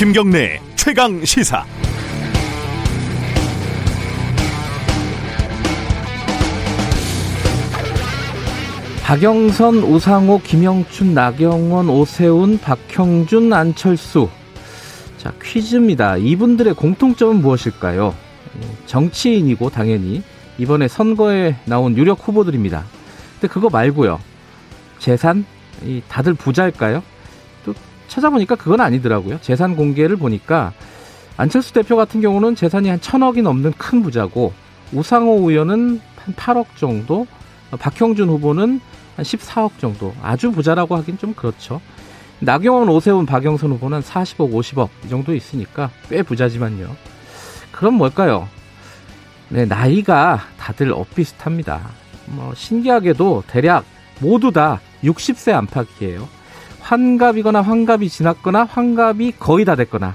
김경래 최강 시사. 박영선, 오상호, 김영춘, 나경원, 오세훈, 박형준, 안철수. 자, 퀴즈입니다. 이분들의 공통점은 무엇일까요? 정치인이고 당연히 이번에 선거에 나온 유력 후보들입니다. 근데 그거 말고요. 재산? 이 다들 부자일까요? 또 찾아보니까 그건 아니더라고요. 재산 공개를 보니까 안철수 대표 같은 경우는 재산이 한 천억이 넘는 큰 부자고 우상호 의원은 한 8억 정도, 박형준 후보는 한 14억 정도. 아주 부자라고 하긴 좀 그렇죠. 나경원, 오세훈, 박영선 후보는 40억, 50억 이 정도 있으니까 꽤 부자지만요. 그럼 뭘까요? 네, 나이가 다들 엇비슷합니다. 뭐 신기하게도 대략 모두 다 60세 안팎이에요. 환갑이거나 환갑이 지났거나 환갑이 거의 다 됐거나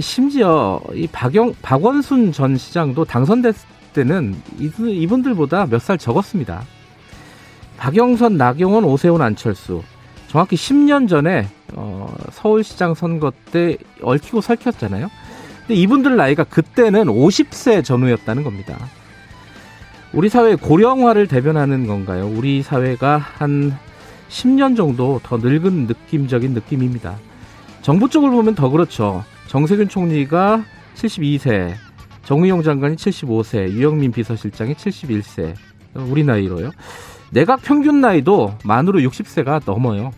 심지어 이 박영 박원순 전 시장도 당선됐을 때는 이분들보다 몇 살 적었습니다. 박영선, 나경원, 오세훈, 안철수 정확히 10년 전에 어, 서울시장 선거 때 얽히고 설켰잖아요. 근데 이분들 나이가 그때는 50세 전후였다는 겁니다. 우리 사회의 고령화를 대변하는 건가요? 우리 사회가 한 10년 정도 더 늙은 느낌적인 느낌입니다. 정부 쪽을 보면 더 그렇죠. 정세균 총리가 72세, 정의용 장관이 75세, 유영민 비서실장이 71세. 우리 나이로요. 내각 평균 나이도 만으로 60세가 넘어요.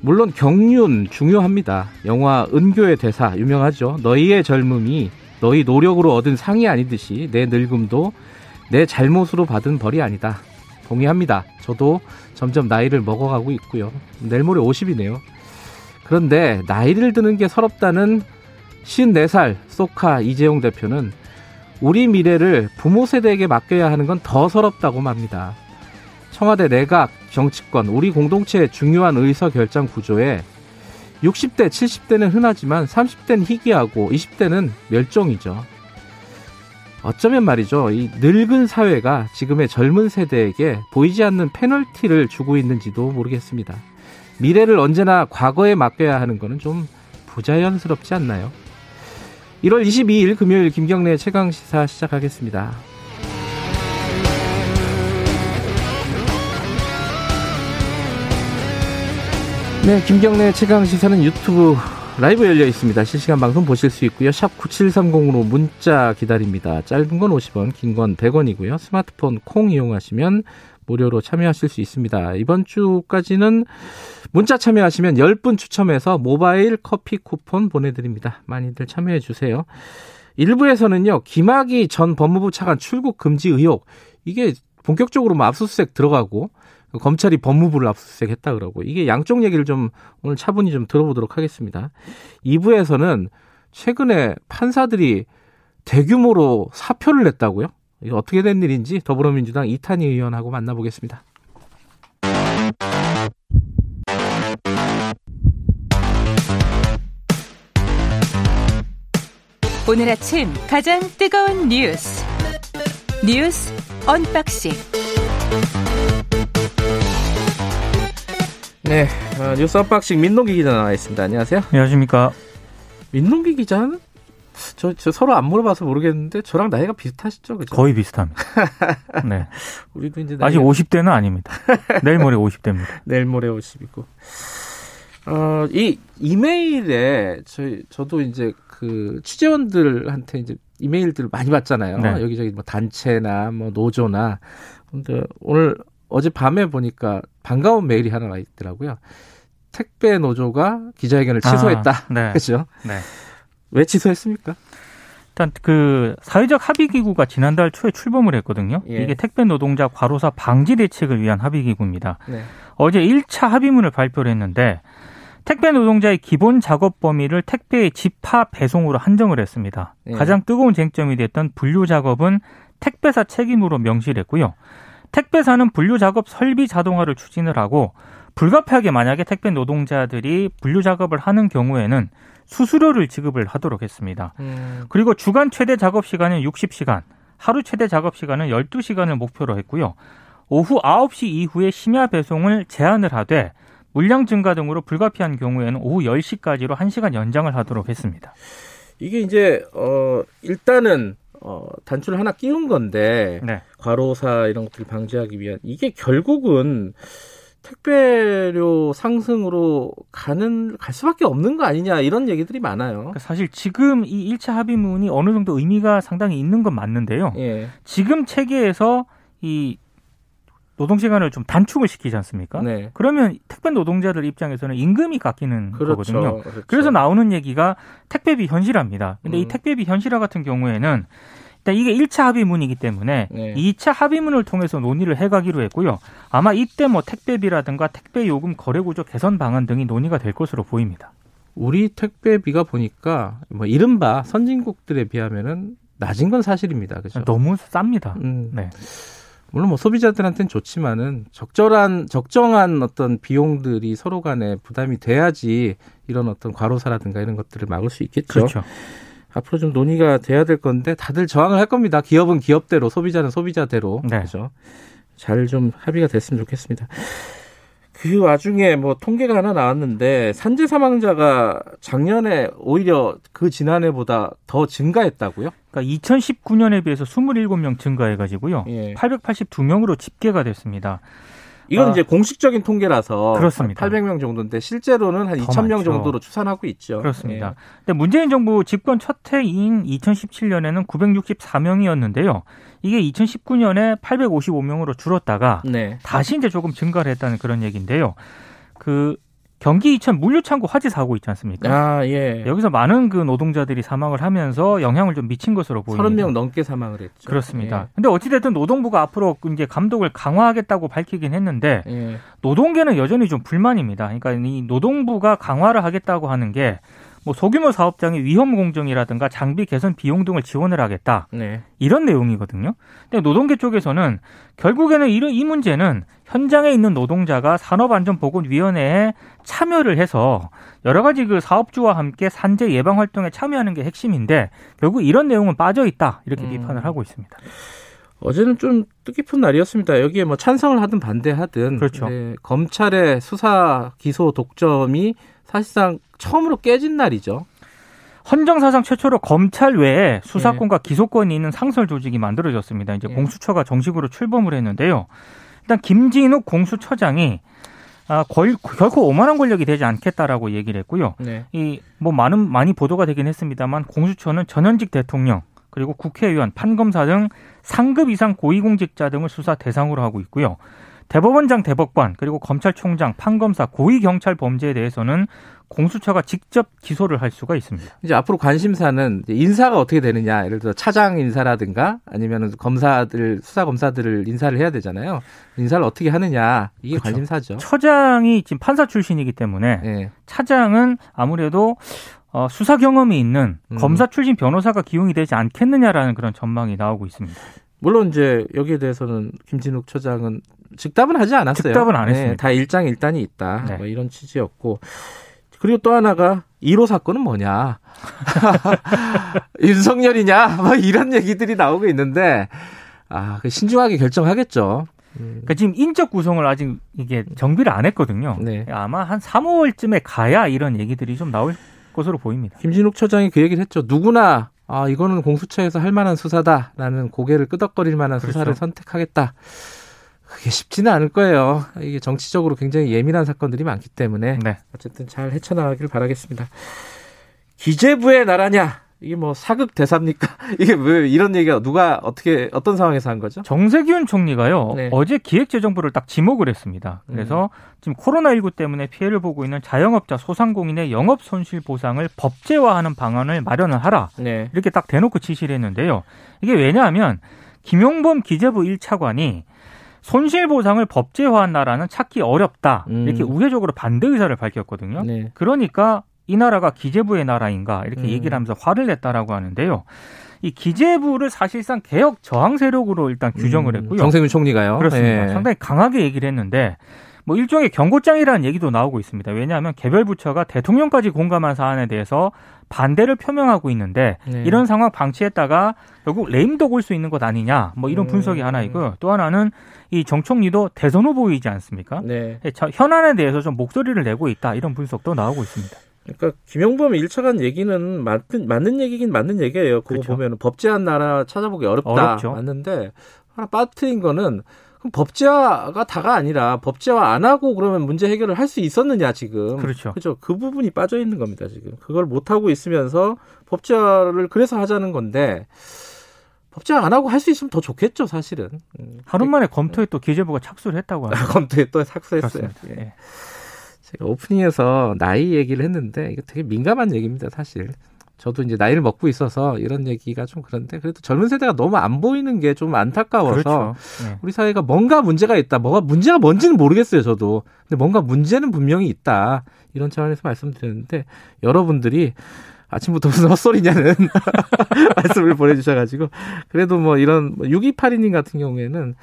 물론 경륜 중요합니다. 영화 은교의 대사 유명하죠. 너희의 젊음이 너희 노력으로 얻은 상이 아니듯이 내 늙음도 내 잘못으로 받은 벌이 아니다. 동의합니다. 저도 점점 나이를 먹어가고 있고요. 내일 모레 50이네요. 그런데 나이를 드는 게 서럽다는 54살 소카 이재용 대표는 우리 미래를 부모 세대에게 맡겨야 하는 건 더 서럽다고 맙니다. 청와대 내각, 정치권, 우리 공동체의 중요한 의서 결정 구조에 60대, 70대는 흔하지만 30대는 희귀하고 20대는 멸종이죠. 어쩌면 말이죠. 이 늙은 사회가 지금의 젊은 세대에게 보이지 않는 페널티를 주고 있는지도 모르겠습니다. 미래를 언제나 과거에 맡겨야 하는 것은 좀 부자연스럽지 않나요? 1월 22일 금요일 김경래 최강 시사 시작하겠습니다. 네, 김경래 최강 시사는 유튜브 라이브 열려 있습니다. 실시간 방송 보실 수 있고요. 샵 9730으로 문자 기다립니다. 짧은 건 50원, 긴 건 100원이고요. 스마트폰 콩 이용하시면 무료로 참여하실 수 있습니다. 이번 주까지는 문자 참여하시면 10분 추첨해서 모바일 커피 쿠폰 보내드립니다. 많이들 참여해 주세요. 일부에서는요, 김학의 전 법무부 차관 출국 금지 의혹, 이게 본격적으로 뭐 압수수색 들어가고, 검찰이 법무부를 압수수색했다 그러고 이게 양쪽 얘기를 좀 오늘 차분히 좀 들어보도록 하겠습니다. 2부에서는 최근에 판사들이 대규모로 사표를 냈다고요? 이게 어떻게 된 일인지 더불어민주당 이탄희 의원하고 만나보겠습니다. 오늘 아침 가장 뜨거운 뉴스 뉴스 unboxing 네, 어, 뉴스 unboxing 민동기 기자 나와 있습니다. 안녕하세요. 안녕하십니까. 민동기 기자는 저, 저 서로 안 물어봐서 모르겠는데 저랑 나이가 비슷하시죠, 그죠? 거의 비슷합니다. 네. 우리도 이제 아직 50대는 아닙니다. 내일 모레 50대입니다. 내일 모레 50이고. 어, 이 이메일에 저희 저도 이제 그 취재원들한테 이제 이메일들 많이 받잖아요. 네. 여기저기 뭐 단체나 뭐 노조나 근데 오늘 어젯밤에 보니까 반가운 메일이 하나가 있더라고요. 택배 노조가 기자회견을 아, 취소했다. 아, 네. 그죠? 네. 왜 취소했습니까? 일단 그 사회적 합의 기구가 지난달 초에 출범을 했거든요. 예. 이게 택배 노동자 과로사 방지 대책을 위한 합의 기구입니다. 네. 어제 1차 합의문을 발표를 했는데 택배 노동자의 기본 작업 범위를 택배의 집하 배송으로 한정을 했습니다. 예. 가장 뜨거운 쟁점이 됐던 분류 작업은 택배사 책임으로 명시를 했고요. 택배사는 분류 작업 설비 자동화를 추진을 하고 불가피하게 만약에 택배 노동자들이 분류 작업을 하는 경우에는 수수료를 지급을 하도록 했습니다. 음. 그리고 주간 최대 작업 시간은 60시간, 하루 최대 작업 시간은 12시간을 목표로 했고요. 오후 9시 이후에 심야 배송을 제한을 하되 물량 증가 등으로 불가피한 경우에는 오후 10시까지로 1시간 연장을 하도록 했습니다. 이게 이제 어 일단은 어 단추를 하나 끼운 건데 네. 과로사 이런 것들을 방지하기 위한 이게 결국은 택배료 상승으로 가는 갈 수밖에 없는 거 아니냐 이런 얘기들이 많아요. 그러니까 사실 지금 이 1차 합의문이 어느 정도 의미가 상당히 있는 건 맞는데요. 예. 지금 체계에서 이 노동 시간을 좀 단축을 시키지 않습니까? 네. 그러면 택배 노동자들 입장에서는 임금이 깎이는 그렇죠. 거거든요. 그렇죠. 그래서 나오는 얘기가 택배비 현실화입니다. 근데 음. 이 택배비 현실화 같은 경우에는 일단 이게 1차 합의문이기 때문에 네. 2차 합의문을 통해서 논의를 해가기로 했고요. 아마 이때 뭐 택배비라든가 택배 요금 거래 구조 개선 방안 등이 논의가 될 것으로 보입니다. 우리 택배비가 보니까 뭐 이른바 선진국들에 비하면은 낮은 건 사실입니다. 그죠? 너무 쌉니다. 음. 네. 물론 뭐 소비자들한테는 좋지만은 적절한 적정한 어떤 비용들이 서로 간에 부담이 돼야지 이런 어떤 과로사라든가 이런 것들을 막을 수 있겠죠. 그렇죠. 앞으로 좀 논의가 돼야 될 건데 다들 저항을 할 겁니다. 기업은 기업대로, 소비자는 소비자대로. 네. 그렇죠. 잘 좀 합의가 됐으면 좋겠습니다. 그 와중에 뭐 통계가 하나 나왔는데 산재 사망자가 작년에 오히려 그 지난해보다 더 증가했다고요? 그러니까 2019년에 비해서 27명 증가해가지고요. 예. 882명으로 집계가 됐습니다. 이건 아, 이제 공식적인 통계라서 그렇습니다. 800명 정도인데 실제로는 한 2,000명 정도로 추산하고 있죠. 그렇습니다. 예. 근데 문재인 정부 집권 첫 해인 2017년에는 964명이었는데요. 이게 2019년에 855명으로 줄었다가 네. 다시 이제 조금 증가를 했다는 그런 얘기인데요. 그 경기 이천 물류창고 화재 사고 있지 않습니까? 아, 예. 여기서 많은 그 노동자들이 사망을 하면서 영향을 좀 미친 것으로 보입니다. 30명 넘게 사망을 했죠. 그렇습니다. 예. 근데 어찌됐든 노동부가 앞으로 이제 감독을 강화하겠다고 밝히긴 했는데 예. 노동계는 여전히 좀 불만입니다. 그러니까 이 노동부가 강화를 하겠다고 하는 게 뭐 소규모 사업장의 위험 공정이라든가 장비 개선 비용 등을 지원을 하겠다. 네. 이런 내용이거든요. 근데 노동계 쪽에서는 결국에는 이런 이 문제는 현장에 있는 노동자가 산업안전보건위원회에 참여를 해서 여러 가지 그 사업주와 함께 산재 예방 활동에 참여하는 게 핵심인데 결국 이런 내용은 빠져 있다 이렇게 음. 비판을 하고 있습니다. 어제는 좀 뜻깊은 날이었습니다. 여기에 뭐 찬성을 하든 반대하든 그렇죠. 네, 검찰의 수사 기소 독점이 사실상 처음으로 깨진 날이죠. 헌정 사상 최초로 검찰 외에 수사권과 네. 기소권이 있는 상설 조직이 만들어졌습니다. 이제 네. 공수처가 정식으로 출범을 했는데요. 일단 김진욱 공수처장이 아, 걸, 결코 오만한 권력이 되지 않겠다라고 얘기를 했고요. 네. 이뭐 많은 많이 보도가 되긴 했습니다만 공수처는 전현직 대통령 그리고 국회의원, 판검사 등 상급 이상 고위공직자 등을 수사 대상으로 하고 있고요. 대법원장 대법관 그리고 검찰총장 판검사 고위경찰 범죄에 대해서는 공수처가 직접 기소를 할 수가 있습니다. 이제 앞으로 관심사는 인사가 어떻게 되느냐. 예를 들어 차장 인사라든가 아니면 검사들 수사 검사들을 인사를 해야 되잖아요. 인사를 어떻게 하느냐 이게 그렇죠. 관심사죠. 처장이 지금 판사 출신이기 때문에 네. 차장은 아무래도 어, 수사 경험이 있는 음. 검사 출신 변호사가 기용이 되지 않겠느냐라는 그런 전망이 나오고 있습니다. 물론 이제 여기에 대해서는 김진욱 처장은 즉답은 하지 않았어요. 즉답은 안 했습니다. 네, 다 일장일단이 있다. 네. 뭐 이런 취지였고. 그리고 또 하나가 1호 사건은 뭐냐. 윤석열이냐. 뭐 이런 얘기들이 나오고 있는데, 아, 그 신중하게 결정하겠죠. 그러니까 지금 인적 구성을 아직 이게 정비를 안 했거든요. 네. 아마 한 3월쯤에 가야 이런 얘기들이 좀 나올 것으로 보입니다. 김진욱 처장이 그 얘기를 했죠. 누구나 아 이거는 공수처에서 할 만한 수사다라는 고개를 끄덕거릴 만한 그렇죠. 수사를 선택하겠다. 그게 쉽지는 않을 거예요. 이게 정치적으로 굉장히 예민한 사건들이 많기 때문에 네. 어쨌든 잘 헤쳐나가길 바라겠습니다. 기재부의 나라냐? 이게 뭐 사극 대사입니까? 이게 왜 이런 얘기가 누가 어떻게 어떤 상황에서 한 거죠? 정세균 총리가요 네. 어제 기획재정부를 딱 지목을 했습니다. 그래서 음. 지금 코로나19 때문에 피해를 보고 있는 자영업자 소상공인의 영업 손실 보상을 법제화하는 방안을 마련을 하라 네. 이렇게 딱 대놓고 지시를 했는데요. 이게 왜냐하면 김용범 기재부 1차관이 손실 보상을 법제화한 나라는 찾기 어렵다. 음. 이렇게 우회적으로 반대 의사를 밝혔거든요. 네. 그러니까 이 나라가 기재부의 나라인가 이렇게 음. 얘기를 하면서 화를 냈다라고 하는데요. 이 기재부를 사실상 개혁 저항 세력으로 일단 규정을 음. 했고요. 정세균 총리가요. 그렇습니다. 네. 상당히 강하게 얘기를 했는데 뭐 일종의 경고장이라는 얘기도 나오고 있습니다. 왜냐하면 개별 부처가 대통령까지 공감한 사안에 대해서 반대를 표명하고 있는데 네. 이런 상황 방치했다가 결국 레임덕 올 수 있는 것 아니냐 뭐 이런 음. 분석이 음. 하나이고 또 하나는 이 정총리도 대선 후보이지 않습니까? 네. 예, 현안에 대해서 좀 목소리를 내고 있다 이런 분석도 나오고 있습니다. 그러니까 김영범 1차관 얘기는 맞는, 맞는 얘기긴 맞는 얘기예요. 그거 그렇죠. 보면 법제한 나라 찾아보기 어렵다. 어렵죠. 맞는데 하나 빠뜨린 거는 그럼 법제화가 다가 아니라 법제화 안 하고 그러면 문제 해결을 할 수 있었느냐 지금? 그렇죠. 그죠? 그 부분이 빠져 있는 겁니다 지금. 그걸 못 하고 있으면서 법제화를 그래서 하자는 건데 법제화 안 하고 할 수 있으면 더 좋겠죠 사실은. 음. 하루 만에 검토에 또 기재부가 착수를 했다고 합니다. 검토에 또 착수했어요. 예. 예. 제가 오프닝에서 나이 얘기를 했는데 이거 되게 민감한 얘기입니다 사실 저도 이제 나이를 먹고 있어서 이런 얘기가 좀 그런데 그래도 젊은 세대가 너무 안 보이는 게 좀 안타까워서 그렇죠. 네. 우리 사회가 뭔가 문제가 있다. 뭐가 문제가 뭔지는 모르겠어요, 저도. 근데 뭔가 문제는 분명히 있다. 이런 차원에서 말씀드렸는데 여러분들이 아침부터 무슨 헛소리냐는 말씀을 보내주셔가지고 그래도 뭐 이런 6282님 뭐 같은 경우에는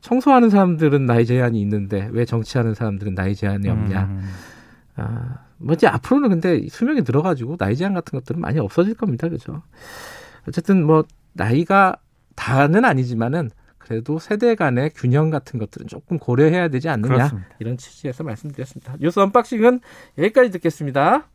청소하는 사람들은 나이 제한이 있는데 왜 정치하는 사람들은 나이 제한이 없냐. 음. 아, 뭐 이제 앞으로는 근데 수명이 들어가지고 나이 제한 같은 것들은 많이 없어질 겁니다. 그죠? 어쨌든 뭐 나이가 다는 아니지만은 그래도 세대 간의 균형 같은 것들은 조금 고려해야 되지 않느냐 그렇습니다. 이런 취지에서 말씀드렸습니다. 뉴스 언박싱은 여기까지 듣겠습니다.